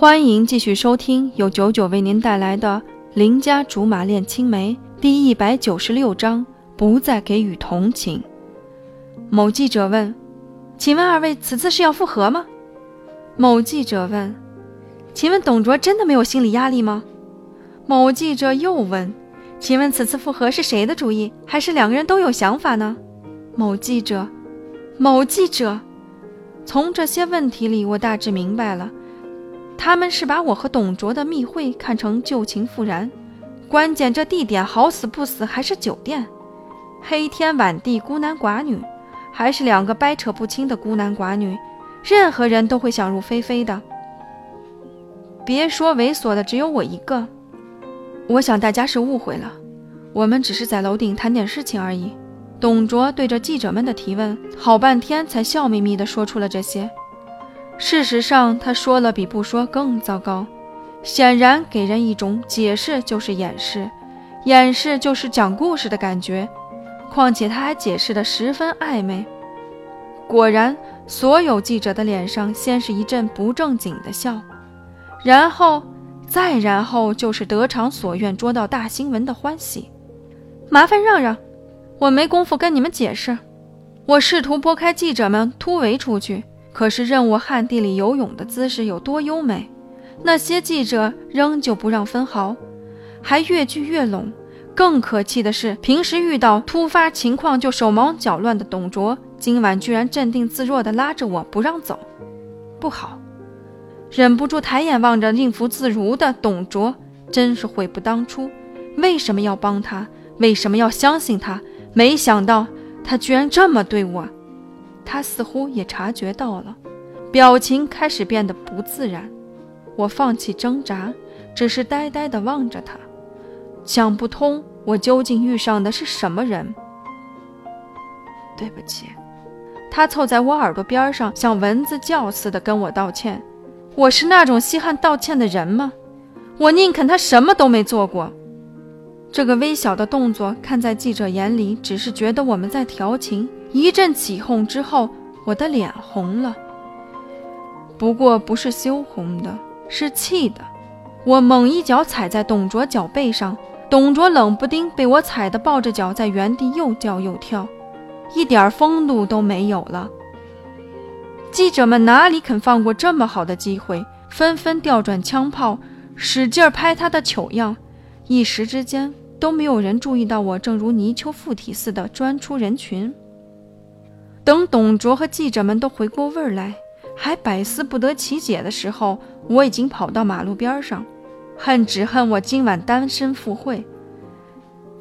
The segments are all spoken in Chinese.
欢迎继续收听由九九为您带来的《邻家竹马恋青梅》第一百九十六章：不再给予同情。某记者问：“请问二位此次是要复合吗？”某记者问：“请问董卓真的没有心理压力吗？”某记者又问：“请问此次复合是谁的主意，还是两个人都有想法呢？”某记者，某记者，从这些问题里，我大致明白了。他们是把我和董卓的密会看成旧情复燃，关键这地点好死不死还是酒店，黑天晚地孤男寡女，还是两个掰扯不清的孤男寡女，任何人都会想入非非的。别说猥琐的只有我一个，我想大家是误会了，我们只是在楼顶谈点事情而已。董卓对着记者们的提问，好半天才笑眯眯地说出了这些。事实上，他说了比不说更糟糕，显然给人一种解释就是掩饰，掩饰就是讲故事的感觉。况且他还解释得十分暧昧。果然，所有记者的脸上先是一阵不正经的笑，然后再然后就是得偿所愿、捉到大新闻的欢喜。麻烦让让，我没工夫跟你们解释。我试图拨开记者们，突围出去。可是任我旱地里游泳的姿势有多优美，那些记者仍旧不让分毫，还越聚越拢。更可气的是，平时遇到突发情况就手忙脚乱的董卓，今晚居然镇定自若地拉着我不让走。不好，忍不住抬眼望着应付自如的董卓，真是悔不当初。为什么要帮他？为什么要相信他？没想到他居然这么对我。他似乎也察觉到了，表情开始变得不自然。我放弃挣扎，只是呆呆地望着他，想不通我究竟遇上的是什么人。对不起，他凑在我耳朵边上，像蚊子叫似的跟我道歉。我是那种稀罕道歉的人吗？我宁肯他什么都没做过。这个微小的动作，看在记者眼里，只是觉得我们在调情。一阵起哄之后，我的脸红了，不过不是羞红的，是气的。我猛一脚踩在董卓脚背上，董卓冷不丁被我踩得抱着脚在原地又叫又跳，一点风度都没有了。记者们哪里肯放过这么好的机会，纷纷调转枪炮，使劲拍他的糗样。一时之间，都没有人注意到我正如泥鳅附体似的钻出人群。等董卓和记者们都回过味儿来，还百思不得其解的时候，我已经跑到马路边上，恨只恨我今晚单身赴会，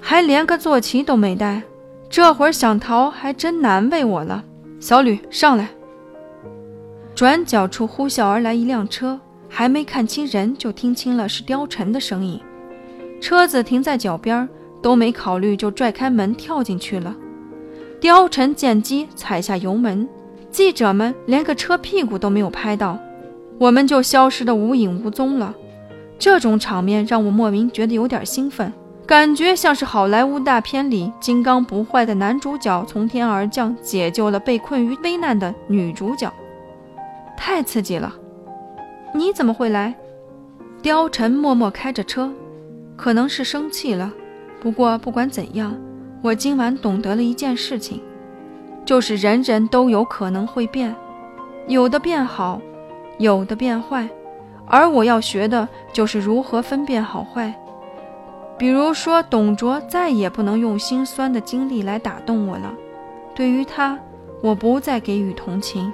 还连个坐骑都没带，这会儿想逃还真难为我了。小吕，上来！转角处呼啸而来一辆车，还没看清人，就听清了是貂蝉的声音。车子停在脚边，都没考虑就拽开门跳进去了。貂蝉见机踩下油门，记者们连个车屁股都没有拍到，我们就消失得无影无踪了。这种场面让我莫名觉得有点兴奋，感觉像是好莱坞大片里金刚不坏的男主角从天而降，解救了被困于危难的女主角，太刺激了。你怎么会来？貂蝉默默开着车，可能是生气了。不过不管怎样。我今晚懂得了一件事情，就是人人都有可能会变，有的变好，有的变坏，而我要学的就是如何分辨好坏。比如说，董卓再也不能用心酸的经历来打动我了，对于他，我不再给予同情。